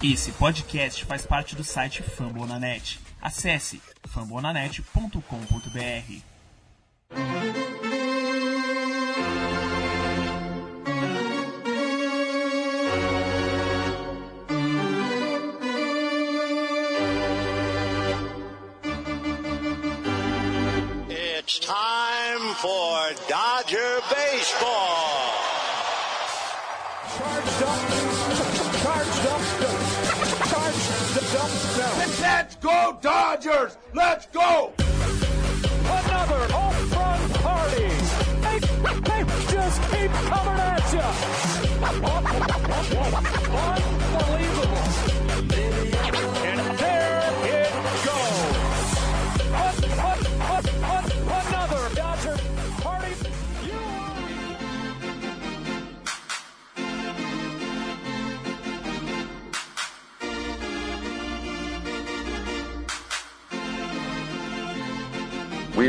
Esse podcast faz parte do site Fambonanet. Acesse fambonanet.com.br. It's time for Dodger Baseball. Go, Dodgers! Let's go! Another home run party. They, they just keep coming at you.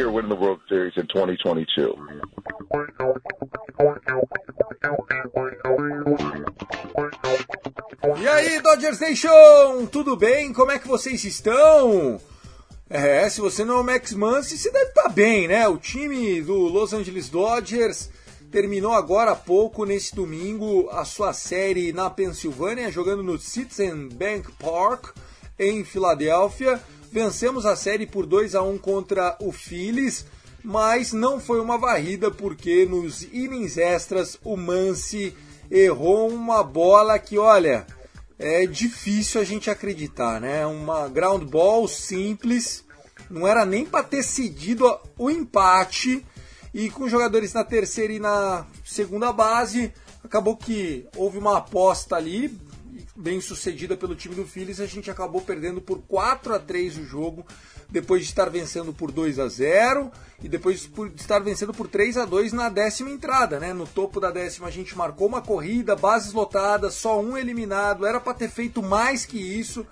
We are winning the World Series in 2022. E aí, Dodgers Nation, tudo bem? Como é que vocês estão? É, se você não é o Max Muncy, você deve estar bem, né? O time do Los Angeles Dodgers terminou agora há pouco, nesse domingo, a sua série na Pensilvânia, jogando no Citizen Bank Park, em Filadélfia. Vencemos a série por 2 a 1 contra o Phillies, mas não foi uma varrida porque nos innings extras o Muncy errou uma bola que, olha, é difícil a gente acreditar, né? Uma ground ball simples, não era nem para ter cedido o empate e com jogadores na terceira e na segunda base, acabou que houve uma aposta ali bem sucedida pelo time do Phillies, a gente acabou perdendo por 4 a 3 o jogo, depois de estar vencendo por 2 a 0 e depois de estar vencendo por 3 a 2 na décima entrada, né? No topo da décima a gente marcou uma corrida, bases lotadas, só um eliminado, era para ter feito mais que isso,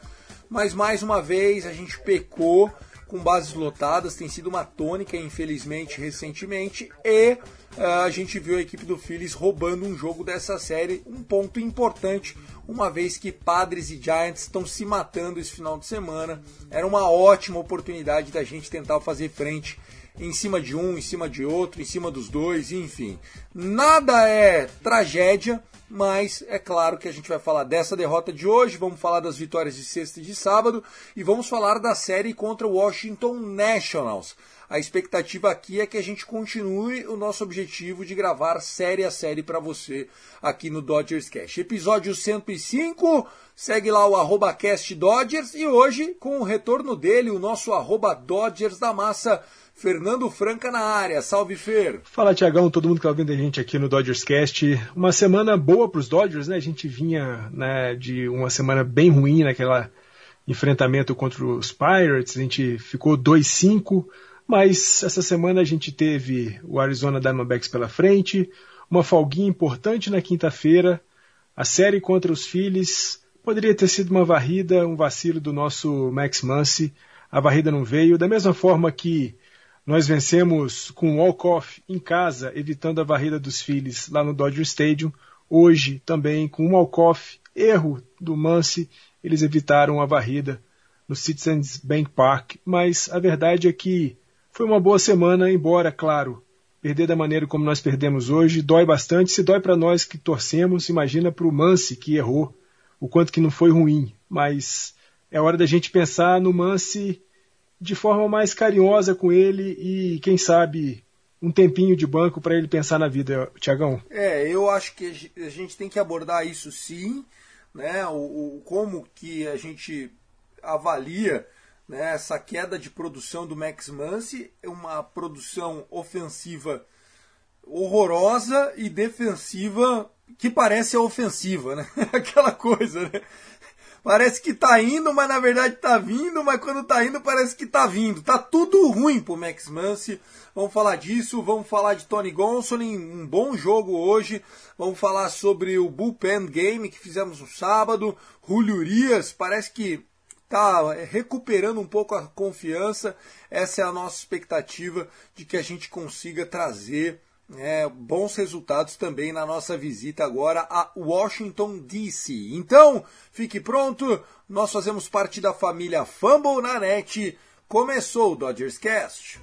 mas mais uma vez a gente pecou com bases lotadas, tem sido uma tônica, infelizmente, recentemente, e ah, a gente viu a equipe do Phillies roubando um jogo dessa série, um ponto importante, uma vez que Padres e Giants estão se matando esse final de semana. Era uma ótima oportunidade da gente tentar fazer frente em cima de um, em cima de outro, em cima dos dois, enfim. Nada é tragédia, mas é claro que a gente vai falar dessa derrota de hoje, vamos falar das vitórias de sexta e de sábado e vamos falar da série contra o Washington Nationals. A expectativa aqui é que a gente continue o nosso objetivo de gravar série a série para você aqui no Dodgers Cash. Episódio 105, segue lá o arroba cast Dodgers e hoje com o retorno dele, o nosso arroba Dodgers da Massa, Fernando Franca na área. Salve Fer! Fala, Tiagão, todo mundo que tá ouvindo a gente aqui no Dodgers Cast. Uma semana boa para os Dodgers, né? A gente vinha né, de uma semana bem ruim naquela enfrentamento contra os Pirates, a gente ficou 2-5, mas essa semana a gente teve o Arizona Diamondbacks pela frente, uma folguinha importante na quinta-feira, a série contra os Phillies, poderia ter sido uma varrida, um vacilo do nosso Max Muncy, a varrida não veio, da mesma forma que nós vencemos com o walk-off em casa, evitando a varrida dos Phillies lá no Dodger Stadium. Hoje também com um walk-off, erro do Muncy, eles evitaram a varrida no Citizens Bank Park. Mas a verdade é que foi uma boa semana, embora, claro, perder da maneira como nós perdemos hoje dói bastante. Se dói para nós que torcemos, imagina para o Muncy que errou, o quanto que não foi ruim. Mas é hora da gente pensar no Muncy de forma mais carinhosa com ele e, quem sabe, um tempinho de banco para ele pensar na vida, Tiagão. É, eu acho que a gente tem que abordar isso sim, né? O, o- como que a gente avalia né, essa queda de produção do Max Muncy, uma produção ofensiva horrorosa e defensiva que parece ofensiva, né? Aquela coisa, né? Parece que tá indo, mas na verdade tá vindo, mas quando tá indo parece que tá vindo. Tá tudo ruim pro Max Muncy. Vamos falar disso, vamos falar de Tony Gonsolin, um bom jogo hoje. Vamos falar sobre o bullpen game que fizemos no sábado. Julio Urias, parece que tá recuperando um pouco a confiança. Essa é a nossa expectativa de que a gente consiga trazer é, bons resultados também na nossa visita agora a Washington DC. Então, fique pronto, nós fazemos parte da família Fumble na net. Começou o Dodgers Cast.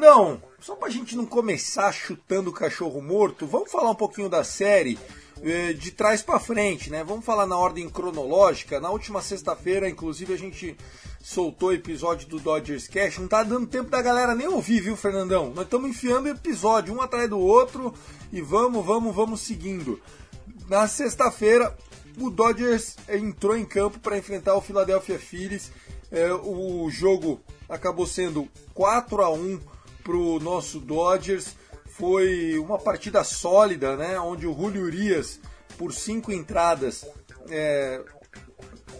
Fernandão, só pra gente não começar chutando o cachorro morto, vamos falar um pouquinho da série eh, de trás para frente, né? Vamos falar na ordem cronológica. Na última sexta-feira, inclusive, a gente soltou o episódio do Dodgers Cash. Não tá dando tempo da galera nem ouvir, viu, Fernandão? Nós estamos enfiando episódio um atrás do outro e vamos, vamos, vamos seguindo. Na sexta-feira, o Dodgers entrou em campo para enfrentar o Philadelphia Phillies. Eh, o jogo acabou sendo 4 a 1 para o nosso Dodgers. Foi uma partida sólida, né? Onde o Julio Urias, por cinco entradas, é,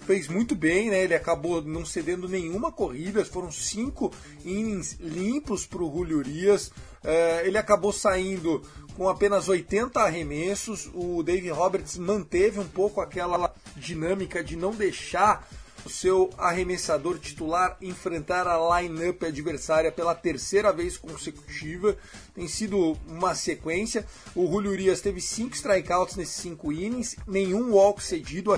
fez muito bem, né? Ele acabou não cedendo nenhuma corrida, foram cinco innings limpos para o Julio Urias. É, ele acabou saindo com apenas 80 arremessos. O Dave Roberts manteve um pouco aquela dinâmica de não deixar o seu arremessador titular enfrentar a lineup adversária pela terceira vez consecutiva. Tem sido uma sequência. O Julio Urias teve cinco strikeouts nesses cinco innings, nenhum walk cedido,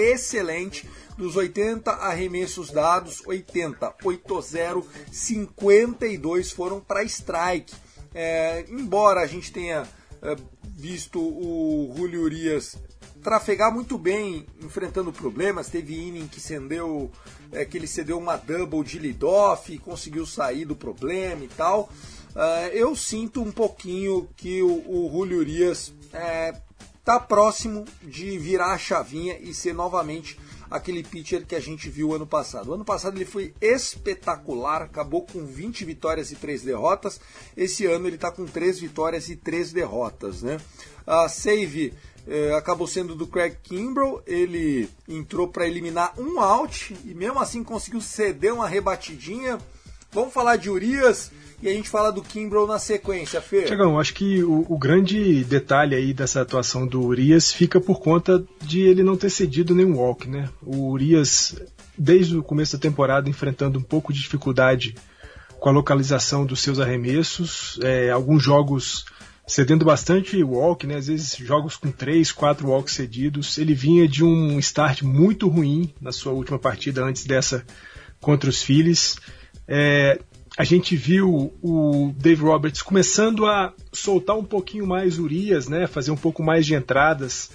excelente. Dos 80 arremessos dados, 80, 8-0, 52 foram para strike. É, embora a gente tenha é, visto o Julio Urias trafegar muito bem enfrentando problemas. Teve inning que cedeu, é, que ele cedeu uma double de lead-off, conseguiu sair do problema e tal. Uh, eu sinto um pouquinho que o, o Julio Urias é, tá próximo de virar a chavinha e ser novamente aquele pitcher que a gente viu ano passado. O ano passado ele foi espetacular, acabou com 20 vitórias e 3 derrotas. Esse ano ele está com 3 vitórias e 3 derrotas. Né? A save é, acabou sendo do Craig Kimbrell. Ele entrou para eliminar um out e mesmo assim conseguiu ceder uma rebatidinha. Vamos falar de Urias e a gente fala do Kimbrell na sequência, Fê. Tiagão, acho que o, o, grande detalhe aí dessa atuação do Urias fica por conta de ele não ter cedido nenhum walk, né? O Urias, desde o começo da temporada, enfrentando um pouco de dificuldade com a localização dos seus arremessos, é, alguns jogos cedendo bastante walk, né? Às vezes jogos com 3, 4 walks cedidos. Ele vinha de um start muito ruim na sua última partida antes dessa contra os Phillies. É, a gente viu o Dave Roberts começando a soltar um pouquinho mais Urias, né? Fazer um pouco mais de entradas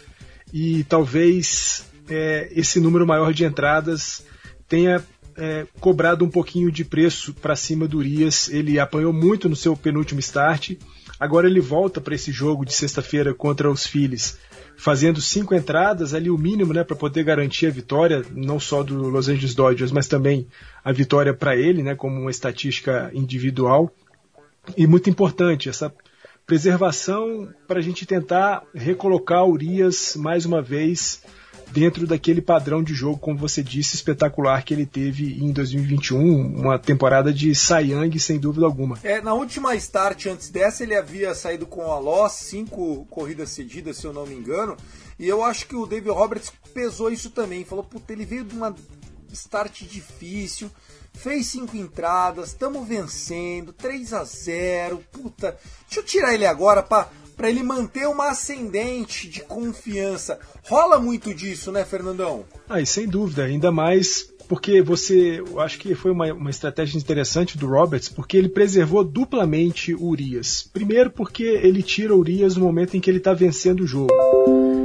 e talvez é, esse número maior de entradas tenha é, cobrado um pouquinho de preço para cima do Urias. Ele apanhou muito no seu penúltimo start Agora ele volta para esse jogo de sexta-feira contra os Phillies, fazendo cinco entradas, ali o mínimo, né, para poder garantir a vitória, não só do Los Angeles Dodgers, mas também a vitória para ele, né, como uma estatística individual. E muito importante essa preservação para a gente tentar recolocar o Urias mais uma vez dentro daquele padrão de jogo, como você disse, espetacular que ele teve em 2021, uma temporada de Sayang sem dúvida alguma. É, na última start antes dessa ele havia saído com a loss, cinco corridas cedidas, se eu não me engano, e eu acho que o David Roberts pesou isso também, falou, puta, ele veio de uma start difícil, fez cinco entradas, estamos vencendo, 3 a 0 puta, deixa eu tirar ele agora para para ele manter uma ascendente de confiança. Rola muito disso, né, Fernandão? Ah, e sem dúvida, ainda mais porque você, eu acho que foi uma, uma estratégia interessante do Roberts, porque ele preservou duplamente o Urias. Primeiro, porque ele tira o Urias no momento em que ele está vencendo o jogo.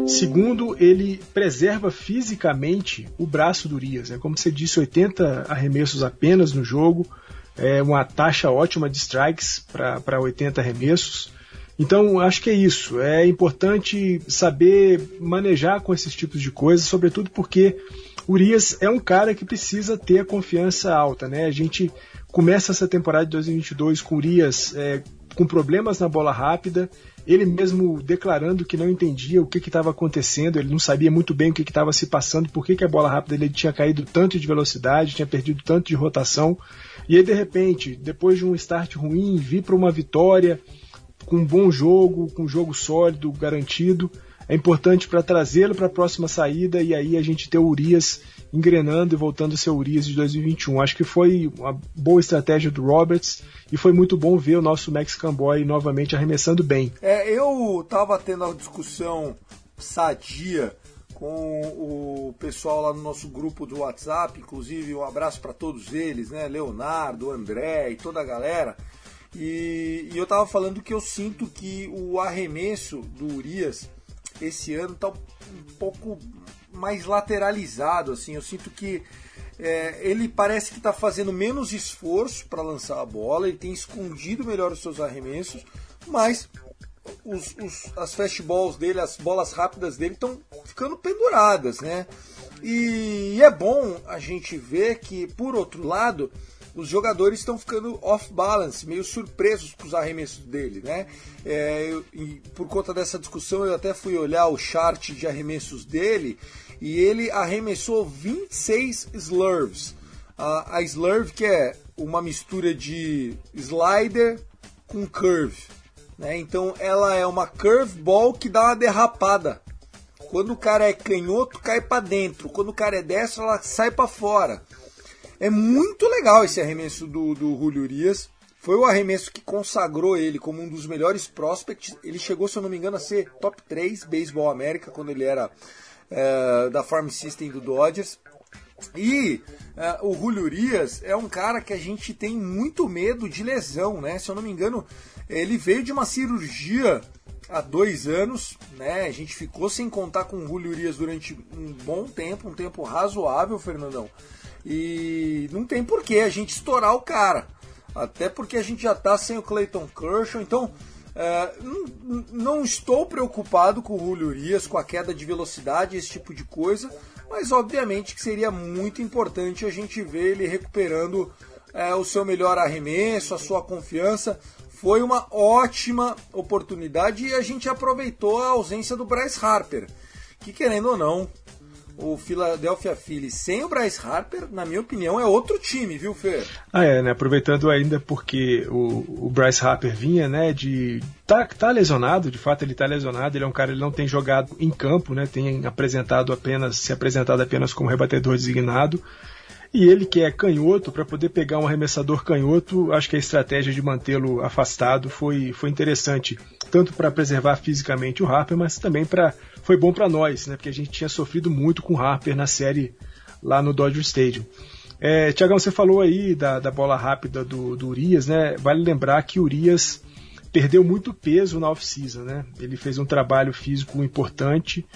Segundo, ele preserva fisicamente o braço do Urias. É como você disse, 80 arremessos apenas no jogo, é uma taxa ótima de strikes para 80 arremessos. Então, acho que é isso. É importante saber manejar com esses tipos de coisas, sobretudo porque Urias é um cara que precisa ter a confiança alta, né? A gente começa essa temporada de 2022 com Urias é, com problemas na bola rápida, ele mesmo declarando que não entendia o que estava acontecendo, ele não sabia muito bem o que estava se passando, por que, que a bola rápida ele tinha caído tanto de velocidade, tinha perdido tanto de rotação, e aí de repente, depois de um start ruim, vir para uma vitória, com um bom jogo, com um jogo sólido, garantido. É importante para trazê-lo para a próxima saída e aí a gente ter o Urias engrenando e voltando a ser o Urias de 2021. Acho que foi uma boa estratégia do Roberts e foi muito bom ver o nosso Mexican Boy novamente arremessando bem. É, eu tava tendo uma discussão sadia com o pessoal lá no nosso grupo do WhatsApp, inclusive um abraço para todos eles, né? Leonardo, André e toda a galera. E, e, eu tava falando que eu sinto que o arremesso do Urias esse ano tá um pouco mais lateralizado, assim. Eu sinto que é, ele parece que está fazendo menos esforço para lançar a bola, ele tem escondido melhor os seus arremessos, mas os, os, as fastballs dele, as bolas rápidas dele estão ficando penduradas, né? E, e é bom a gente ver que, por outro lado, os jogadores estão ficando off balance, meio surpresos com os arremessos dele, né? É, eu, por conta dessa discussão, eu até fui olhar o chart de arremessos dele e ele arremessou 26 slurves. A, a slurve que é uma mistura de slider com curve, né? Então ela é uma curveball que dá uma derrapada. Quando o cara é canhoto, cai para dentro. Quando o cara é destro, ela sai para fora. É muito legal esse arremesso do, do Julio Urias. Foi o arremesso que consagrou ele como um dos melhores prospects. Ele chegou, se eu não me engano, a ser top 3 Baseball América quando ele era é, da Farm System do Dodgers. E é, o Julio Urias é um cara que a gente tem muito medo de lesão, né? Se eu não me engano, ele veio de uma cirurgia há dois anos, né? A gente ficou sem contar com o Julio Urias durante um bom tempo, um tempo razoável, Fernandão. E não tem porquê a gente estourar o cara. Até porque a gente já está sem o Clayton Kershaw, então é, não, não, estou preocupado com o Julio Urias, com a queda de velocidade, esse tipo de coisa, mas obviamente que seria muito importante a gente ver ele recuperando é, o seu melhor arremesso, a sua confiança. Foi uma ótima oportunidade e a gente aproveitou a ausência do Bryce Harper, que querendo ou não, o Philadelphia Phillies sem o Bryce Harper, na minha opinião, é outro time, viu, Fer? Ah, é, né? Aproveitando ainda porque o, o Bryce Harper vinha, né, de. Tá, tá lesionado, de fato ele tá lesionado, ele é um cara que não tem jogado em campo, né? Tem apresentado apenas, se apresentado apenas como rebatedor designado. E ele que é canhoto, para poder pegar um arremessador canhoto, acho que a estratégia de mantê-lo afastado foi, foi interessante, tanto para preservar fisicamente o Harper, mas também para foi bom para nós, né? Porque a gente tinha sofrido muito com o Harper na série lá no Dodger Stadium. É, Tiagão, você falou aí da, da bola rápida do, do Urias, né? Vale lembrar que Urias perdeu muito peso na off-season, né? Ele fez um trabalho físico importante,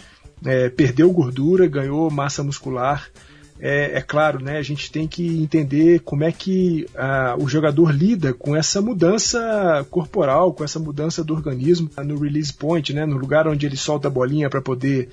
é, perdeu gordura, ganhou massa muscular é, é, claro, né, a gente tem que entender como é que o jogador lida com essa mudança corporal, com essa mudança do organismo no release point, né, no lugar onde ele solta a bolinha para poder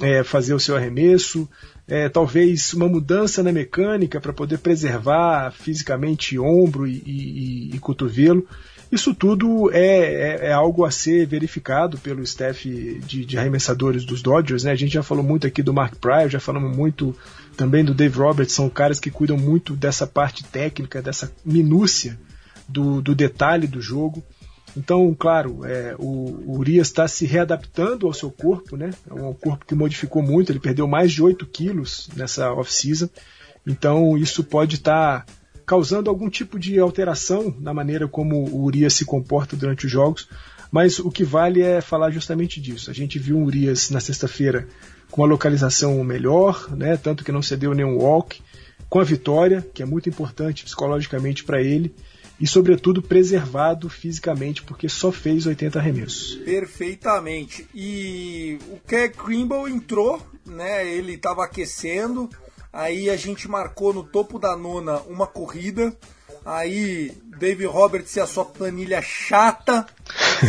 é, fazer o seu arremesso, é, talvez uma mudança na mecânica para poder preservar fisicamente ombro e, e, e cotovelo. Isso tudo é, é, é, algo a ser verificado pelo staff de, de, arremessadores dos Dodgers. Né? A gente já falou muito aqui do Mark Pryor, já falamos muito também do Dave Roberts, são caras que cuidam muito dessa parte técnica, dessa minúcia do, do detalhe do jogo. Então, claro, é, o, o Urias está se readaptando ao seu corpo, né? É um corpo que modificou muito, ele perdeu mais de 8 quilos nessa off-season. Então, isso pode estar tá causando algum tipo de alteração na maneira como o Urias se comporta durante os jogos, mas o que vale é falar justamente disso. A gente viu o Urias na sexta-feira com uma localização melhor, né, tanto que não cedeu nenhum walk, com a vitória, que é muito importante psicologicamente para ele, e sobretudo preservado fisicamente, porque só fez 80 arremessos. Perfeitamente. E o Keck Crimble entrou, né, ele estava aquecendo, Aí a gente marcou no topo da nona uma corrida. Aí Dave Roberts e a sua planilha chata,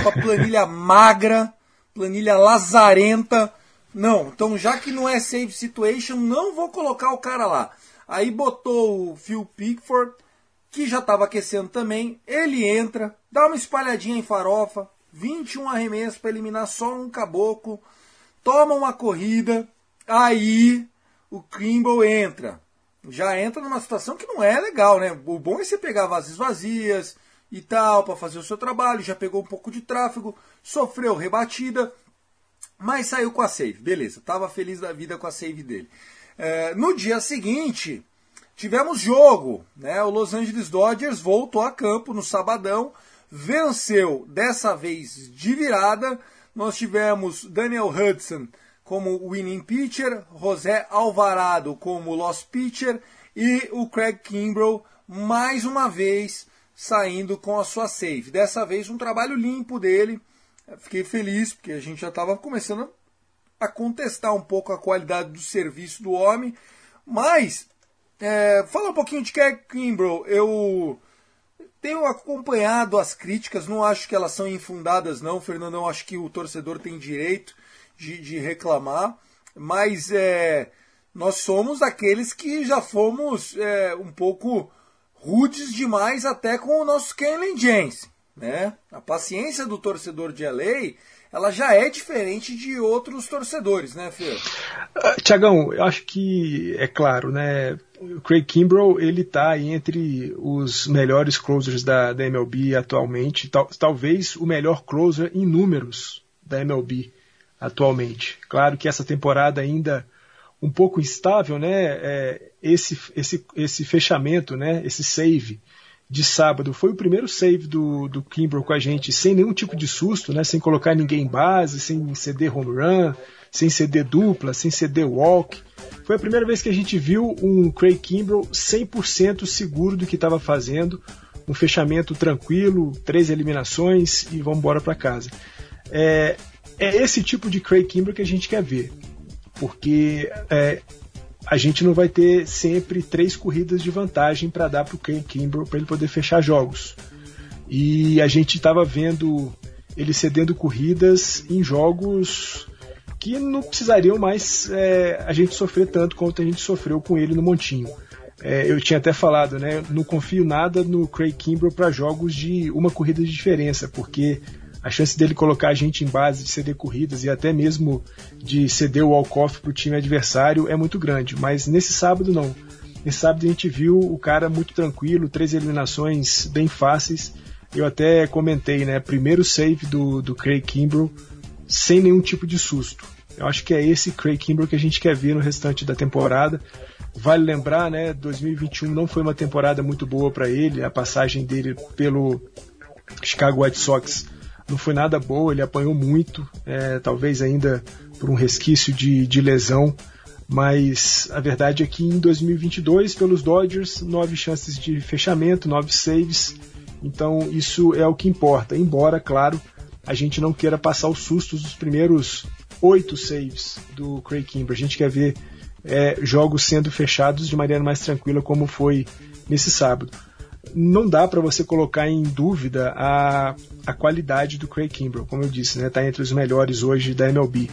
sua planilha magra, planilha lazarenta. Não, então já que não é save situation, não vou colocar o cara lá. Aí botou o Phil Pickford, que já estava aquecendo também. Ele entra, dá uma espalhadinha em farofa, 21 arremessos para eliminar só um caboclo, toma uma corrida. Aí o Kimball entra. Já entra numa situação que não é legal, né? O bom é você pegar vases vazias, e tal, para fazer o seu trabalho, já pegou um pouco de tráfego, sofreu rebatida, mas saiu com a save, beleza, tava feliz da vida com a save dele. É, no dia seguinte, tivemos jogo, né? O Los Angeles Dodgers voltou a campo no sabadão, venceu dessa vez de virada. Nós tivemos Daniel Hudson como winning pitcher, José Alvarado como lost pitcher e o Craig Kimbrell mais uma vez saindo com a sua save. Dessa vez um trabalho limpo dele. Fiquei feliz porque a gente já estava começando a contestar um pouco a qualidade do serviço do homem. Mas, é, fala um pouquinho de Craig Kimbrell. Eu tenho acompanhado as críticas, não acho que elas são infundadas, não, Fernandão. Acho que o torcedor tem direito de, de reclamar. Mas é, nós somos aqueles que já fomos é, um pouco rudes demais até com o nosso Kenley James. Né? A paciência do torcedor de LA ela já é diferente de outros torcedores, né, Fê? Uh, Tiagão, eu acho que é claro, né? O Craig Kimbrell ele está entre os melhores closers da, da MLB atualmente, tal, talvez o melhor closer em números da MLB atualmente. Claro que essa temporada ainda um pouco instável, né? É, esse, esse, esse fechamento, né? Esse save de sábado foi o primeiro save do, do Kimbrel com a gente sem nenhum tipo de susto, né? Sem colocar ninguém em base, sem ceder home run, sem ceder dupla, sem ceder walk. Foi a primeira vez que a gente viu um Craig Kimbrel 100% seguro do que estava fazendo, um fechamento tranquilo, três eliminações e vamos embora para casa. É, é esse tipo de Craig Kimbrel que a gente quer ver porque é, a gente não vai ter sempre três corridas de vantagem para dar para o Ken Kimbrough para ele poder fechar jogos. E a gente estava vendo ele cedendo corridas em jogos que não precisariam mais é, a gente sofrer tanto quanto a gente sofreu com ele no Montinho. É, eu tinha até falado, né? Não confio nada no Craig Kimbrough para jogos de uma corrida de diferença, porque a chance dele colocar a gente em base de ceder corridas e até mesmo de ceder o walk-off para o time adversário é muito grande. Mas nesse sábado não. Nesse sábado a gente viu o cara muito tranquilo, três eliminações bem fáceis. Eu até comentei, né? Primeiro save do, do Craig Kimbrell sem nenhum tipo de susto. Eu acho que é esse Craig Kimbrell que a gente quer ver no restante da temporada. Vale lembrar, né? 2021 não foi uma temporada muito boa para ele. A passagem dele pelo Chicago White Sox não foi nada boa, ele apanhou muito, é, talvez ainda por um resquício de, de lesão, mas a verdade é que em 2022, pelos Dodgers, nove chances de fechamento, nove saves, então isso é o que importa. Embora, claro, a gente não queira passar os sustos dos primeiros oito saves do Craig Kimber. A gente quer ver é, jogos sendo fechados de maneira mais tranquila, como foi nesse sábado não dá para você colocar em dúvida a, a qualidade do Craig Kimbrell, como eu disse, né? Tá entre os melhores hoje da MLB.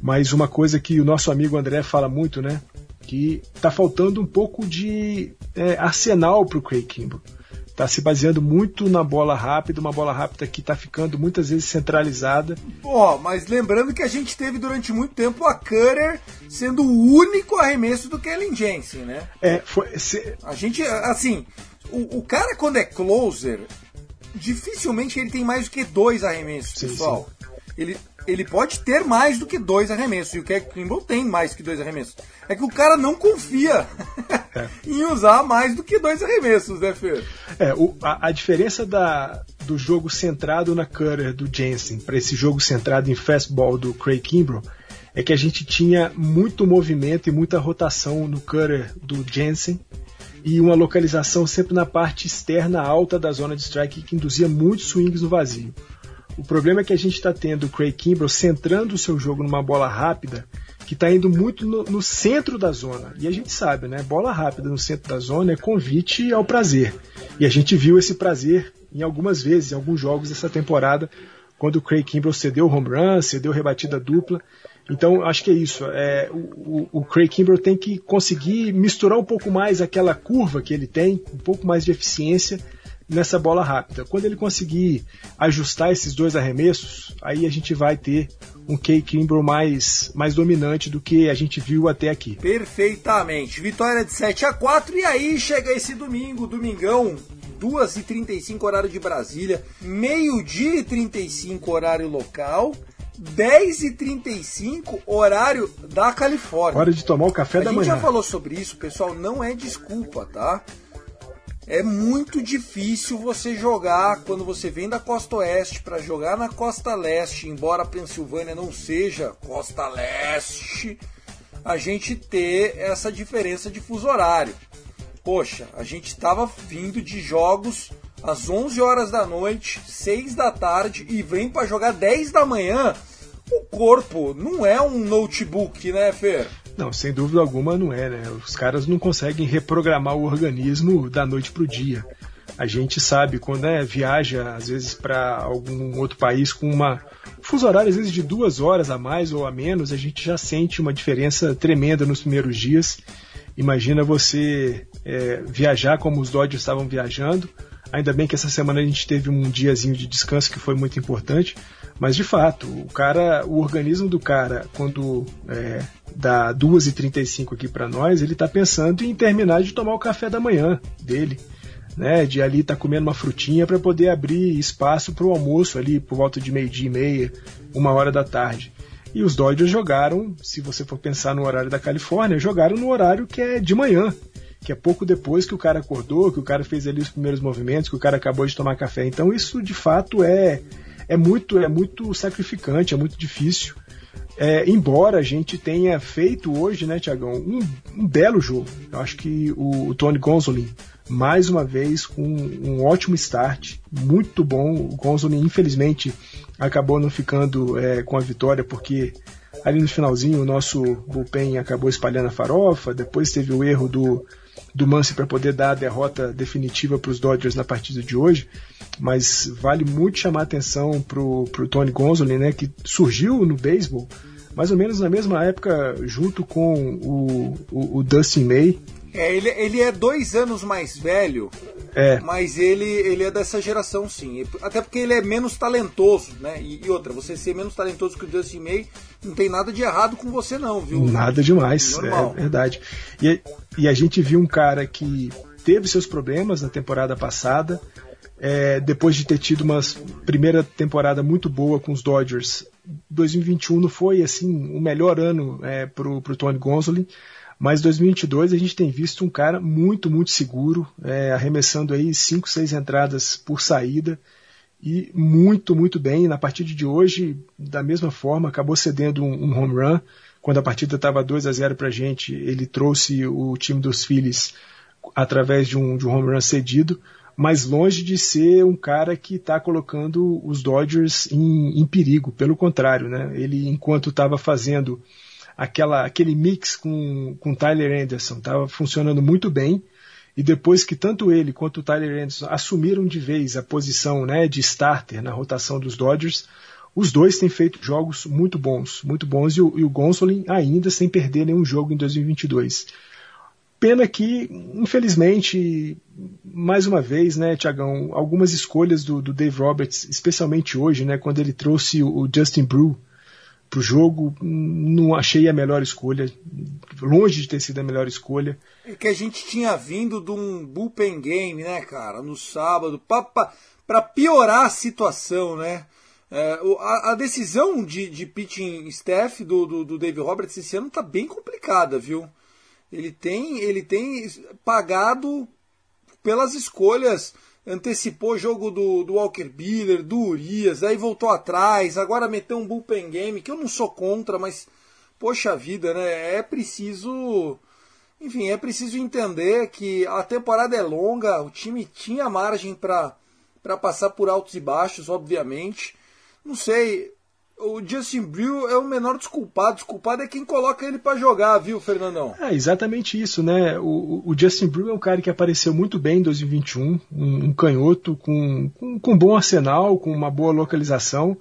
Mas uma coisa que o nosso amigo André fala muito, né? Que tá faltando um pouco de é, arsenal pro Craig Kimbrell. Tá se baseando muito na bola rápida, uma bola rápida que tá ficando muitas vezes centralizada. Ó, oh, mas lembrando que a gente teve durante muito tempo a Cutter sendo o único arremesso do Kellen Jensen, né? É, foi. Se... A gente, assim, o, o, cara, quando é closer, dificilmente ele tem mais do que dois arremessos, sim, pessoal. Sim. Ele, ele pode ter mais do que dois arremessos. E o Keck Kimball tem mais que dois arremessos. É que o cara não confia é. em usar mais do que dois arremessos, né, Fer? É, o, a, a, diferença da, do jogo centrado na cutter do Jensen para esse jogo centrado em fastball do Craig Kimbrough é que a gente tinha muito movimento e muita rotação no cutter do Jensen e uma localização sempre na parte externa alta da zona de strike que induzia muitos swings no vazio. O problema é que a gente está tendo o Craig Kimbrell centrando o seu jogo numa bola rápida que está indo muito no, no, centro da zona. E a gente sabe, né? Bola rápida no centro da zona é convite ao prazer. E a gente viu esse prazer em algumas vezes, em alguns jogos dessa temporada, quando o Craig Kimbrell cedeu home run, cedeu rebatida dupla. Então, acho que é isso. É, o, o, Craig Kimbrell tem que conseguir misturar um pouco mais aquela curva que ele tem, um pouco mais de eficiência nessa bola rápida. Quando ele conseguir ajustar esses dois arremessos, aí a gente vai ter um Craig Kimbrell mais, mais dominante do que a gente viu até aqui. Perfeitamente. Vitória de 7 a 4 e aí chega esse domingo, domingão, 2h35 horário de Brasília, meio-dia e 35 horário local, 10h35 horário da Califórnia. Hora de tomar o café A da gente manhã. já falou sobre isso, pessoal, não é desculpa, tá? É muito difícil você jogar quando você vem da costa oeste para jogar na costa leste, embora a Pensilvânia não seja costa leste, a gente ter essa diferença de fuso horário. Poxa, a gente estava vindo de jogos às 11 horas da noite, 6 da tarde e vem para jogar 10 da manhã. O corpo não é um notebook, né, Fer? Não, sem dúvida alguma não é, né? Os caras não conseguem reprogramar o organismo da noite pro dia. A gente sabe quando é, viaja, às vezes, para algum outro país com uma fuso horário, às vezes, de duas horas a mais ou a menos, a gente já sente uma diferença tremenda nos primeiros dias. Imagina você é, viajar como os Dodgers estavam viajando. Ainda bem que essa semana a gente teve um diazinho de descanso que foi muito importante. Mas de fato, o cara, o organismo do cara, quando é, dá 2h35 aqui para nós, ele está pensando em terminar de tomar o café da manhã dele. Né, de ali estar tá comendo uma frutinha para poder abrir espaço para o almoço ali por volta de meio-dia e meia, uma hora da tarde. E os Dodgers jogaram, se você for pensar no horário da Califórnia, jogaram no horário que é de manhã, que é pouco depois que o cara acordou, que o cara fez ali os primeiros movimentos, que o cara acabou de tomar café. Então isso de fato é é muito é muito sacrificante, é muito difícil. É, embora a gente tenha feito hoje, né, Tiagão, um, um, belo jogo. Eu acho que o, o Tony Gonzolin, mais uma vez, com um ótimo start, muito bom. O Gonzolin, infelizmente, acabou não ficando é, com a vitória, porque ali no finalzinho o nosso bullpen acabou espalhando a farofa, depois teve o erro do, do Mance para poder dar a derrota definitiva para os Dodgers na partida de hoje, mas vale muito chamar atenção para o Tony Gonzolin, né, que surgiu no beisebol mais ou menos na mesma época, junto com o, o, o Dustin May. É, ele, ele é dois anos mais velho, é. mas ele, ele é dessa geração sim. Até porque ele é menos talentoso, né? E, e, outra, você ser menos talentoso que o Dustin May não tem nada de errado com você, não, viu? Nada demais, Normal. é verdade. E, e a gente viu um cara que teve seus problemas na temporada passada, é, depois de ter tido uma primeira temporada muito boa com os Dodgers, 2021 não foi assim o melhor ano é, para o Tony Gonsolin, mas 2022 a gente tem visto um cara muito, muito seguro, é, arremessando aí 5, 6 entradas por saída e muito, muito bem. Na partida de hoje, da mesma forma, acabou cedendo um, um home run. Quando a partida estava 2 a 0 para a gente, ele trouxe o time dos Phillies através de um, de um home run cedido mas longe de ser um cara que está colocando os Dodgers em, em, perigo. Pelo contrário, né? Ele, enquanto estava fazendo aquela, aquele mix com, com Tyler Anderson, estava funcionando muito bem. E depois que tanto ele quanto o Tyler Anderson assumiram de vez a posição né, de starter na rotação dos Dodgers, os dois têm feito jogos muito bons, muito bons, e o, e o Gonsolin ainda sem perder nenhum jogo em 2022. Pena que, infelizmente, mais uma vez, né, Tiagão, algumas escolhas do, do, Dave Roberts, especialmente hoje, né, quando ele trouxe o, Justin Brew para o jogo, não achei a melhor escolha, longe de ter sido a melhor escolha. É que a gente tinha vindo de um bullpen game, né, cara, no sábado, para piorar a situação, né? É, a, a, decisão de, de pitching staff do, do, do Dave Roberts esse ano tá bem complicada, viu? Ele tem, ele tem pagado pelas escolhas. Antecipou o jogo do, do Walker Buehler, do Urias, aí voltou atrás, agora meteu um bullpen game, que eu não sou contra, mas poxa vida, né? É preciso. Enfim, é preciso entender que a temporada é longa, o time tinha margem para passar por altos e baixos, obviamente. Não sei, o Justin Brew é o menor desculpado. Desculpado é quem coloca ele para jogar, viu, Fernandão? É exatamente isso, né? O, o, Justin Brew é um cara que apareceu muito bem em 2021, um, um canhoto com, com, com um bom arsenal, com uma boa localização.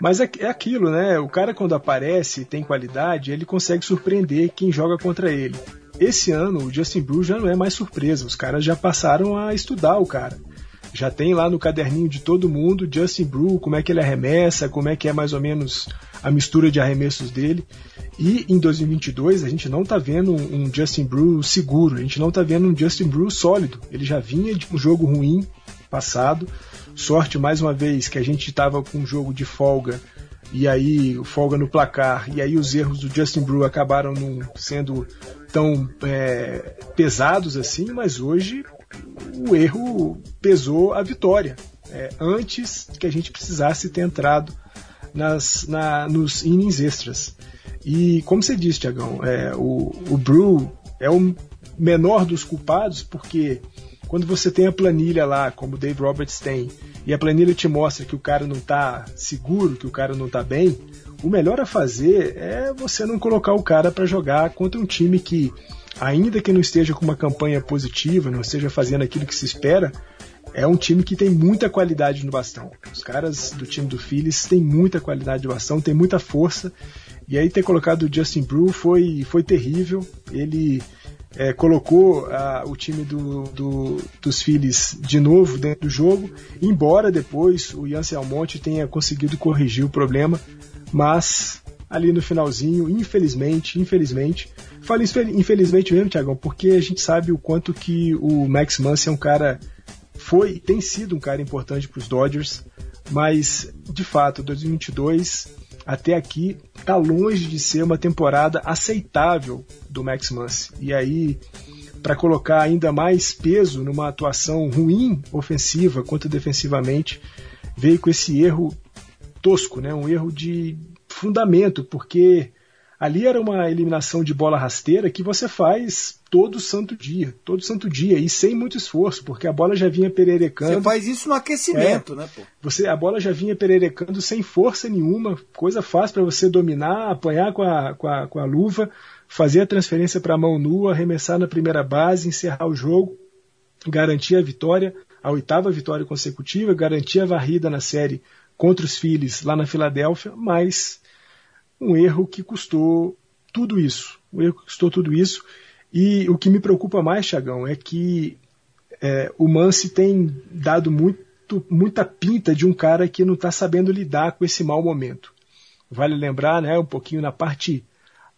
Mas é, é aquilo, né? O cara quando aparece, tem qualidade, ele consegue surpreender quem joga contra ele. Esse ano o Justin Brew já não é mais surpresa, os caras já passaram a estudar o cara já tem lá no caderninho de todo mundo Justin Brew, como é que ele arremessa, como é que é mais ou menos a mistura de arremessos dele. E em 2022 a gente não está vendo um Justin Brew seguro, a gente não está vendo um Justin Brew sólido. Ele já vinha de um jogo ruim passado. Sorte mais uma vez que a gente estava com um jogo de folga e aí folga no placar e aí os erros do Justin Brew acabaram não sendo tão é, pesados assim, mas hoje o erro pesou a vitória. É, antes que a gente precisasse ter entrado nas, na, nos innings extras. E como você disse, Tiagão, é, o, o Brew é o menor dos culpados porque quando você tem a planilha lá, como o Dave Roberts tem, e a planilha te mostra que o cara não está seguro, que o cara não está bem, o melhor a fazer é você não colocar o cara para jogar contra um time que, ainda que não esteja com uma campanha positiva, não esteja fazendo aquilo que se espera, é um time que tem muita qualidade no bastão. Os caras do time do Phillies têm muita qualidade de bastão, tem muita força. E aí ter colocado o Justin Brew foi, foi terrível. Ele é, colocou a, o time do, do, dos Phillies de novo dentro do jogo, embora depois o Yancy Almonte tenha conseguido corrigir o problema, mas ali no finalzinho, infelizmente, infelizmente, falo infelizmente mesmo, Tiagão, porque a gente sabe o quanto que o Max Muncy é um cara, foi tem sido um cara importante para os Dodgers, mas de fato, 2022 até aqui está longe de ser uma temporada aceitável do Max Muncy. E aí, para colocar ainda mais peso numa atuação ruim ofensiva quanto defensivamente, veio com esse erro tosco, né? um erro de fundamento, porque Ali era uma eliminação de bola rasteira que você faz todo santo dia, todo santo dia, e sem muito esforço, porque a bola já vinha pererecando. Você faz isso no aquecimento, é, né, pô? Você, a bola já vinha pererecando sem força nenhuma, coisa fácil para você dominar, apanhar com a, com a, com a luva, fazer a transferência para a mão nua, arremessar na primeira base, encerrar o jogo, garantir a vitória, a oitava vitória consecutiva, garantir a varrida na série contra os Phillies lá na Filadélfia, mas um erro que custou tudo isso. Um erro que custou tudo isso. E o que me preocupa mais, Chagão, é que é, o Mance tem dado muito, muita pinta de um cara que não está sabendo lidar com esse mau momento. Vale lembrar, né, um pouquinho na parte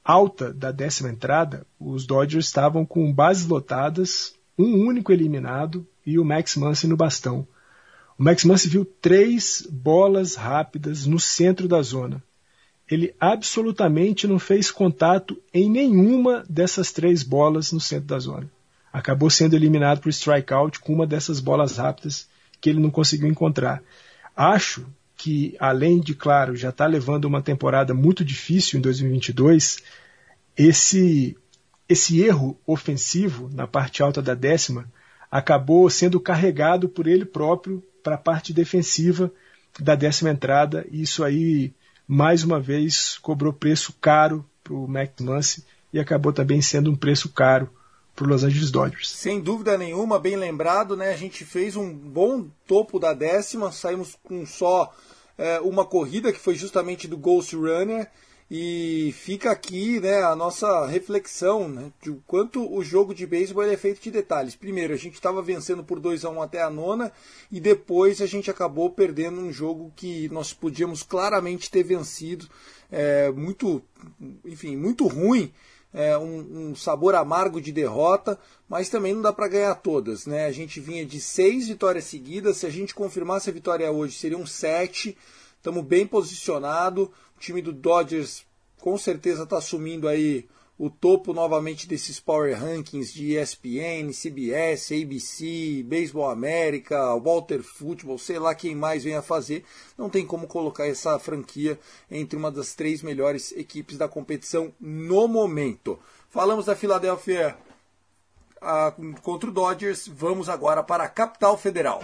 alta da décima entrada, os Dodgers estavam com bases lotadas, um único eliminado e o Max Muncy no bastão. O Max Muncy viu três bolas rápidas no centro da zona ele absolutamente não fez contato em nenhuma dessas três bolas no centro da zona. Acabou sendo eliminado por strikeout com uma dessas bolas rápidas que ele não conseguiu encontrar. Acho que, além de, claro, já está levando uma temporada muito difícil em 2022, esse, esse erro ofensivo na parte alta da décima acabou sendo carregado por ele próprio para a parte defensiva da décima entrada, e isso aí mais uma vez cobrou preço caro para o McManus e acabou também sendo um preço caro para Los Angeles Dodgers. Sem dúvida nenhuma, bem lembrado, né? A gente fez um bom topo da décima, saímos com só é, uma corrida que foi justamente do Ghost Runner e fica aqui né, a nossa reflexão né, de quanto o jogo de beisebol é feito de detalhes. Primeiro, a gente estava vencendo por 2 a 1 até a nona, e depois a gente acabou perdendo um jogo que nós podíamos claramente ter vencido. É, muito, enfim, muito ruim. É, um, um, sabor amargo de derrota, mas também não dá para ganhar todas. Né? A gente vinha de seis vitórias seguidas, se a gente confirmasse a vitória hoje, seriam sete. Estamos bem posicionados. Time do Dodgers com certeza está assumindo aí o topo novamente desses power rankings de ESPN, CBS, ABC, Baseball América, Walter Football, sei lá quem mais venha fazer. Não tem como colocar essa franquia entre uma das três melhores equipes da competição no momento. Falamos da Filadélfia ah, contra o Dodgers, vamos agora para a capital federal.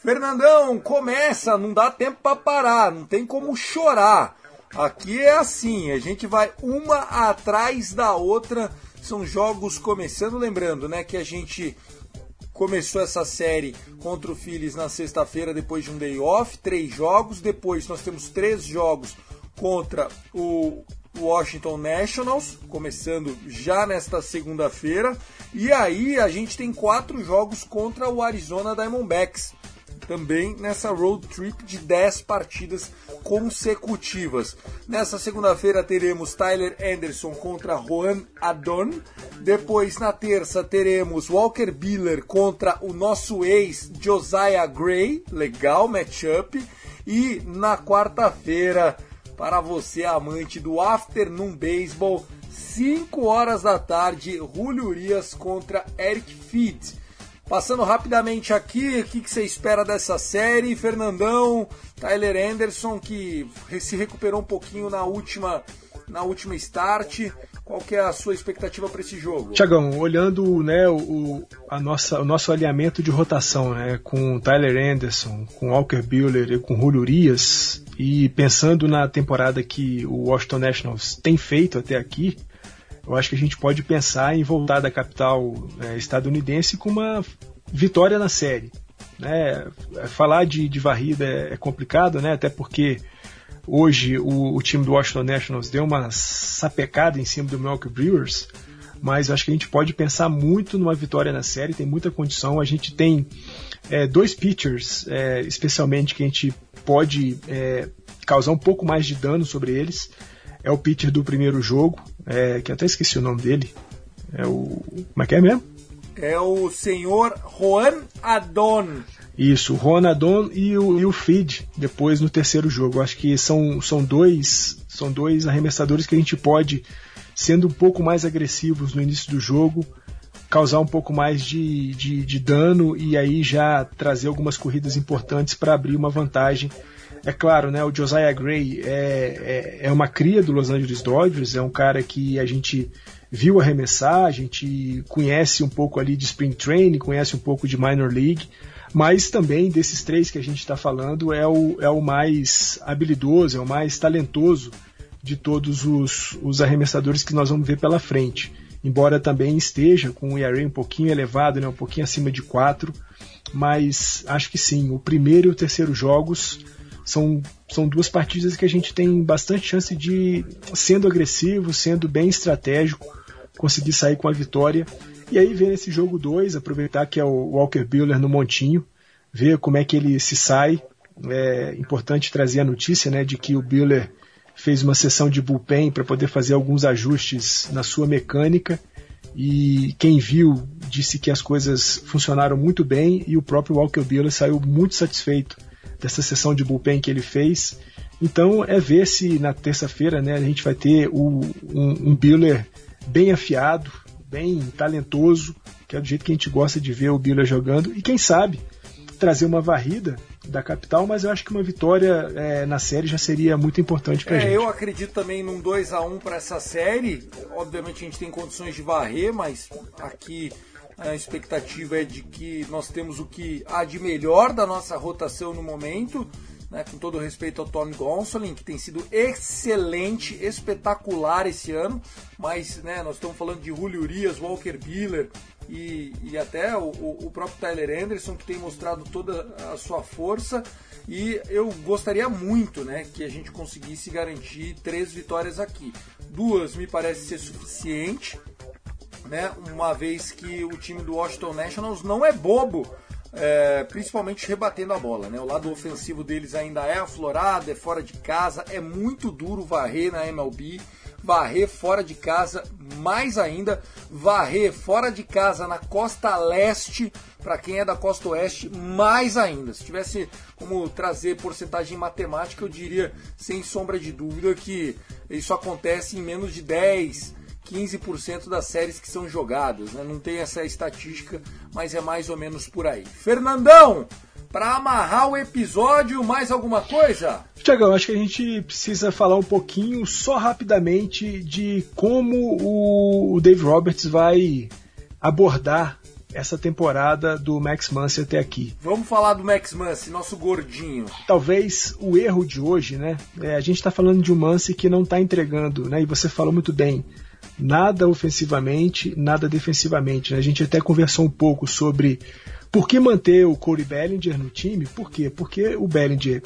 Fernandão, começa, não dá tempo para parar, não tem como chorar. Aqui é assim, a gente vai uma atrás da outra, são jogos começando, lembrando, né, que a gente começou essa série contra o Phillies na sexta-feira depois de um day off, três jogos, depois nós temos três jogos contra o Washington Nationals, começando já nesta segunda-feira, e aí a gente tem quatro jogos contra o Arizona Diamondbacks também nessa road trip de 10 partidas consecutivas. Nessa segunda-feira teremos Tyler Anderson contra Juan Adon. Depois, na terça, teremos Walker Biller contra o nosso ex Josiah Gray. Legal matchup. E na quarta-feira, para você amante do Afternoon Baseball, 5 horas da tarde, Julio Urias contra Eric Feed. Passando rapidamente aqui, o que, você espera dessa série? Fernandão, Tyler Anderson, que se recuperou um pouquinho na última, na última start. Qual que é a sua expectativa para esse jogo? Tiagão, olhando né, o, a nossa, o nosso alinhamento de rotação, né, com Tyler Anderson, com Walker Buehler e com Julio Urias, e pensando na temporada que o Washington Nationals tem feito até aqui, eu acho que a gente pode pensar em voltar da capital é, estadunidense com uma vitória na série. Né? Falar de, de varrida é, é, complicado, né? até porque hoje o, o, time do Washington Nationals deu uma sapecada em cima do Milwaukee Brewers, mas acho que a gente pode pensar muito numa vitória na série, tem muita condição. A gente tem é, dois pitchers, é, especialmente, que a gente pode é, causar um pouco mais de dano sobre eles é o pitcher do primeiro jogo, é, que até esqueci o nome dele. É o. Como é que é mesmo? É o senhor Juan Adon. Isso, o Juan Adon e o, e o Feed depois no terceiro jogo. Acho que são, são, dois, são dois arremessadores que a gente pode, sendo um pouco mais agressivos no início do jogo, causar um pouco mais de, de, de dano e aí já trazer algumas corridas importantes para abrir uma vantagem é claro, né, o Josiah Gray é, é, é, uma cria do Los Angeles Dodgers, é um cara que a gente viu arremessar, a gente conhece um pouco ali de Spring Training, conhece um pouco de Minor League, mas também desses três que a gente está falando é o, é o mais habilidoso, é o mais talentoso de todos os, os arremessadores que nós vamos ver pela frente. Embora também esteja com um ERA um pouquinho elevado, né, um pouquinho acima de 4, mas acho que sim, o primeiro e o terceiro jogos são, são duas partidas que a gente tem bastante chance de, sendo agressivo, sendo bem estratégico, conseguir sair com a vitória. E aí ver nesse jogo 2, aproveitar que é o Walker Buehler no montinho, ver como é que ele se sai. É importante trazer a notícia né, de que o Buehler fez uma sessão de bullpen para poder fazer alguns ajustes na sua mecânica e quem viu disse que as coisas funcionaram muito bem e o próprio Walker Buehler saiu muito satisfeito dessa sessão de bullpen que ele fez. Então é ver se na terça-feira né, a gente vai ter o, um, um Biller bem afiado, bem talentoso, que é do jeito que a gente gosta de ver o Biller jogando, e quem sabe trazer uma varrida da capital, mas eu acho que uma vitória é, na série já seria muito importante para é, gente. Eu acredito também num 2 a 1 para essa série. Obviamente a gente tem condições de varrer, mas aqui a expectativa é de que nós temos o que há de melhor da nossa rotação no momento. Né, com todo respeito ao Tony Gonsolin, que tem sido excelente, espetacular esse ano, mas né, nós estamos falando de Julio Urias, Walker Biller e, e até o, o, próprio Tyler Anderson, que tem mostrado toda a sua força. E eu gostaria muito né, que a gente conseguisse garantir três vitórias aqui. Duas me parece ser suficiente, né? Uma vez que o time do Washington Nationals não é bobo, é, principalmente rebatendo a bola, né? O lado ofensivo deles ainda é aflorado, é fora de casa, é muito duro varrer na MLB, varrer fora de casa, mais ainda, varrer fora de casa na costa leste, para quem é da costa oeste, mais ainda. Se tivesse como trazer porcentagem matemática, eu diria sem sombra de dúvida que isso acontece em menos de 10, 15% das séries que são jogadas. Né? Não tem essa estatística, mas é mais ou menos por aí. Fernandão, para amarrar o episódio, mais alguma coisa? Tiagão, acho que a gente precisa falar um pouquinho, só rapidamente, de como o Dave Roberts vai abordar essa temporada do Max Muncy até aqui. Vamos falar do Max Muncy, nosso gordinho. Talvez o erro de hoje, né? É, a gente está falando de um Muncy que não está entregando, né? E você falou muito bem nada ofensivamente, nada defensivamente. Né? A gente até conversou um pouco sobre por que manter o Corey Bellinger no time. Por quê? Porque o Bellinger,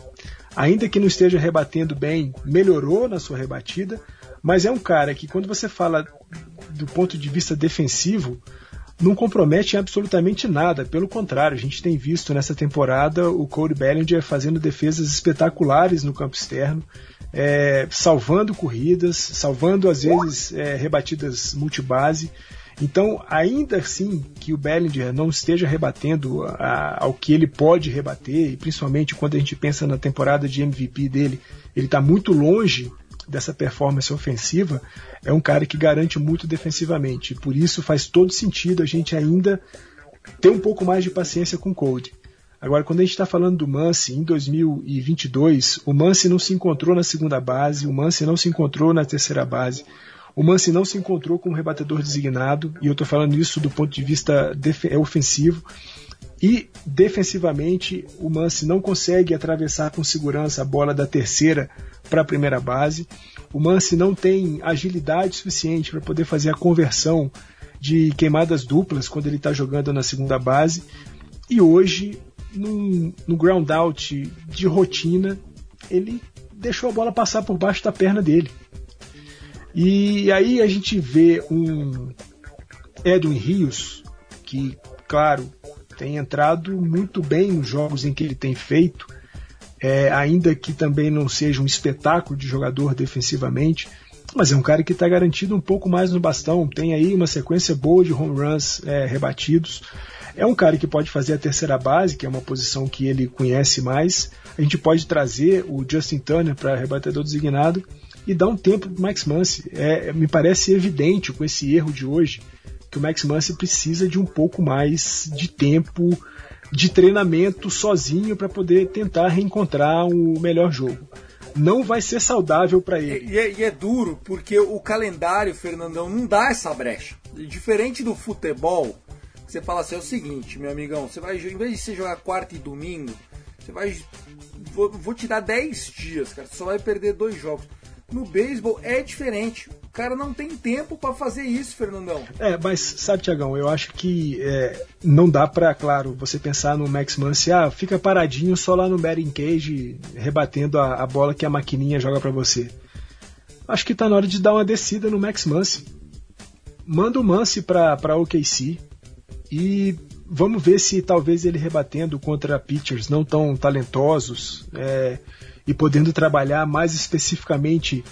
ainda que não esteja rebatendo bem, melhorou na sua rebatida, mas é um cara que quando você fala do ponto de vista defensivo, não compromete absolutamente nada. Pelo contrário, a gente tem visto nessa temporada o Cody Bellinger fazendo defesas espetaculares no campo externo, é, salvando corridas, salvando às vezes é, rebatidas multibase. Então, ainda assim que o Bellinger não esteja rebatendo a, ao que ele pode rebater, e principalmente quando a gente pensa na temporada de MVP dele, ele está muito longe dessa performance ofensiva, é um cara que garante muito defensivamente. Por isso faz todo sentido a gente ainda ter um pouco mais de paciência com o Code. Agora, quando a gente está falando do Mance em 2022, o Mance não se encontrou na segunda base, o Mance não se encontrou na terceira base, o Mance não se encontrou como rebatedor designado, e eu estou falando isso do ponto de vista é ofensivo. E defensivamente, o Mance não consegue atravessar com segurança a bola da terceira para a primeira base. O Mance não tem agilidade suficiente para poder fazer a conversão de queimadas duplas quando ele está jogando na segunda base. E hoje, no ground out de rotina, ele deixou a bola passar por baixo da perna dele. E aí a gente vê um Edwin Rios, que, claro, tem entrado muito bem nos jogos em que ele tem feito, é, ainda que também não seja um espetáculo de jogador defensivamente, mas é um cara que está garantido um pouco mais no bastão, tem aí uma sequência boa de home runs é, rebatidos. É um cara que pode fazer a terceira base, que é uma posição que ele conhece mais. A gente pode trazer o Justin Turner para rebatedor designado e dar um tempo para Max Muncy. É, me parece evidente com esse erro de hoje que o Max Muncy precisa de um pouco mais de tempo de treinamento sozinho para poder tentar reencontrar o melhor jogo. Não vai ser saudável para ele. E, é, e, é, duro porque o calendário, Fernandão, não dá essa brecha. Diferente do futebol, você fala assim: é o seguinte, meu amigão, você vai, em vez de você jogar quarta e domingo, você vai. Vou, vou te dar 10 dias, cara. Você só vai perder dois jogos. No beisebol é diferente. Cara não tem tempo para fazer isso, Fernandão. É, mas sabe, Tiagão, eu acho que é, não dá para, claro, você pensar no Max Muncy, ah, fica paradinho só lá no batting cage, rebatendo a, a bola que a maquininha joga para você. Acho que tá na hora de dar uma descida no Max Muncy. Manda o Muncy pra, pra OKC e vamos ver se talvez ele rebatendo contra pitchers não tão talentosos, é, e podendo trabalhar mais especificamente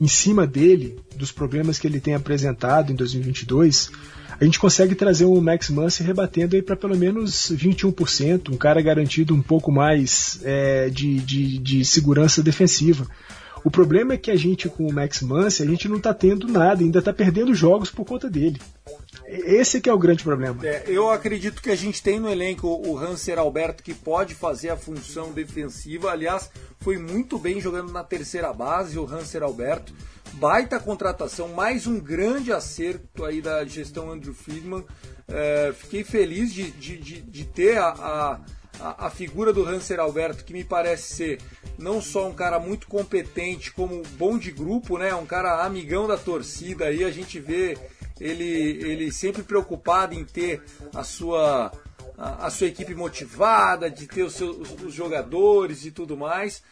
em cima dele, dos problemas que ele tem apresentado em 2022, a gente consegue trazer um Max Muncy rebatendo aí para pelo menos 21%, um cara garantido um pouco mais é, de, de, de, segurança defensiva. O problema é que a gente com o Max Muncy, a gente não está tendo nada, ainda está perdendo jogos por conta dele. Esse que é o grande problema. É, eu acredito que a gente tem no elenco o Hanser Alberto que pode fazer a função defensiva. Aliás, foi muito bem jogando na terceira base o Hanser Alberto. Baita contratação, mais um grande acerto aí da gestão Andrew Friedman. É, fiquei feliz de, de, de, de ter a, a, a, figura do Hanser Alberto, que me parece ser não só um cara muito competente, como bom de grupo, né? Um cara amigão da torcida aí, a gente vê ele, ele sempre preocupado em ter a sua, a, a sua equipe motivada, de ter os, seus, os jogadores e tudo mais.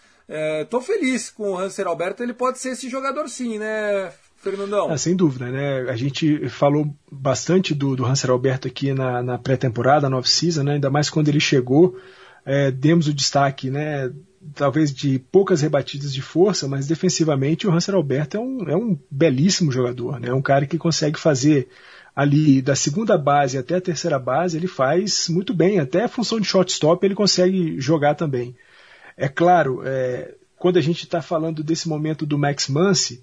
Estou é, feliz com o Hanser Alberto, ele pode ser esse jogador sim, né, Fernandão? Ah, sem dúvida, né? A gente falou bastante do, do Hanser Alberto aqui na, na pré-temporada, na off-season, né? ainda mais quando ele chegou. É, demos o destaque né, talvez de poucas rebatidas de força, mas defensivamente o Hanser Alberto é um, é um belíssimo jogador, né? É um cara que consegue fazer ali da segunda base até a terceira base, ele faz muito bem, até a função de shortstop ele consegue jogar também. É claro, é, quando a gente está falando desse momento do Max Muncy,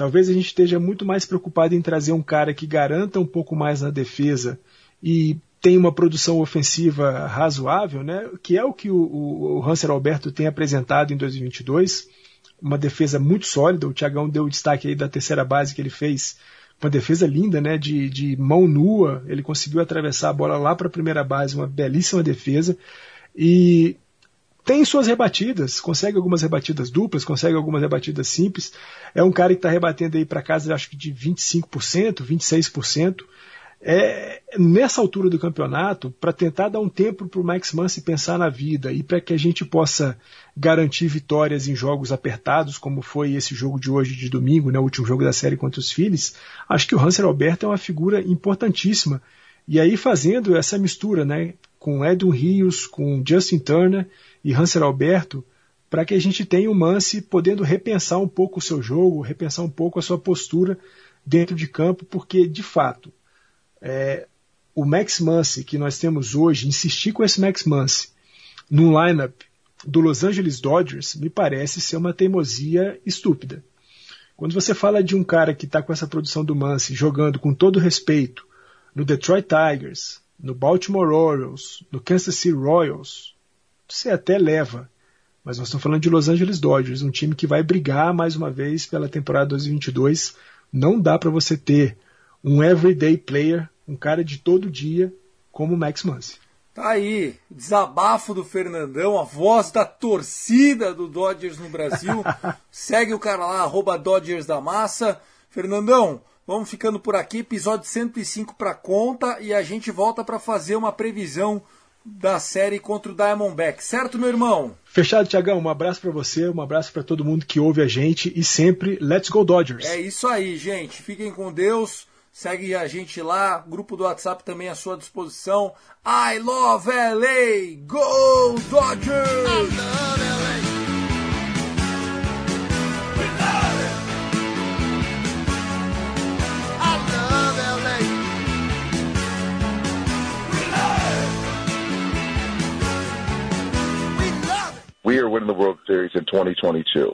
talvez a gente esteja muito mais preocupado em trazer um cara que garanta um pouco mais na defesa e tem uma produção ofensiva razoável, né, que é o que o, o Hanser Alberto tem apresentado em 2022, uma defesa muito sólida, o Thiagão deu o destaque aí da terceira base que ele fez, uma defesa linda, né, de, de mão nua, ele conseguiu atravessar a bola lá para a primeira base, uma belíssima defesa, e tem suas rebatidas, consegue algumas rebatidas duplas, consegue algumas rebatidas simples, é um cara que está rebatendo aí para casa, acho que de 25%, 26%, é, nessa altura do campeonato, para tentar dar um tempo para o Max Muncy pensar na vida e para que a gente possa garantir vitórias em jogos apertados, como foi esse jogo de hoje, de domingo, né, o último jogo da série contra os Phillies, acho que o Hanser Alberto é uma figura importantíssima. E aí fazendo essa mistura, né, com Edwin Rios, com Justin Turner e Hansel Alberto, para que a gente tenha o Mance podendo repensar um pouco o seu jogo, repensar um pouco a sua postura dentro de campo, porque de fato é, o Max Muncy que nós temos hoje, insistir com esse Max Muncy num lineup do Los Angeles Dodgers me parece ser uma teimosia estúpida. Quando você fala de um cara que está com essa produção do Muncy jogando com todo respeito no Detroit Tigers, no Baltimore Orioles, no Kansas City Royals, você até leva. Mas nós estamos falando de Los Angeles Dodgers, um time que vai brigar mais uma vez pela temporada 2022. Não dá para você ter um everyday player, um cara de todo dia, como o Max Muncy. Tá aí, desabafo do Fernandão, a voz da torcida do Dodgers no Brasil. Segue o cara lá, arroba Dodgers da Massa. Fernandão, vamos ficando por aqui, episódio 105 para conta e a gente volta para fazer uma previsão da série contra o Diamondback, certo, meu irmão? Fechado, Tiagão. Um abraço para você, um abraço para todo mundo que ouve a gente e sempre Let's Go Dodgers. É isso aí, gente. Fiquem com Deus. Segue a gente lá, grupo do WhatsApp também à sua disposição. I love LA! Go Dodgers! We are winning the World Series in 2022.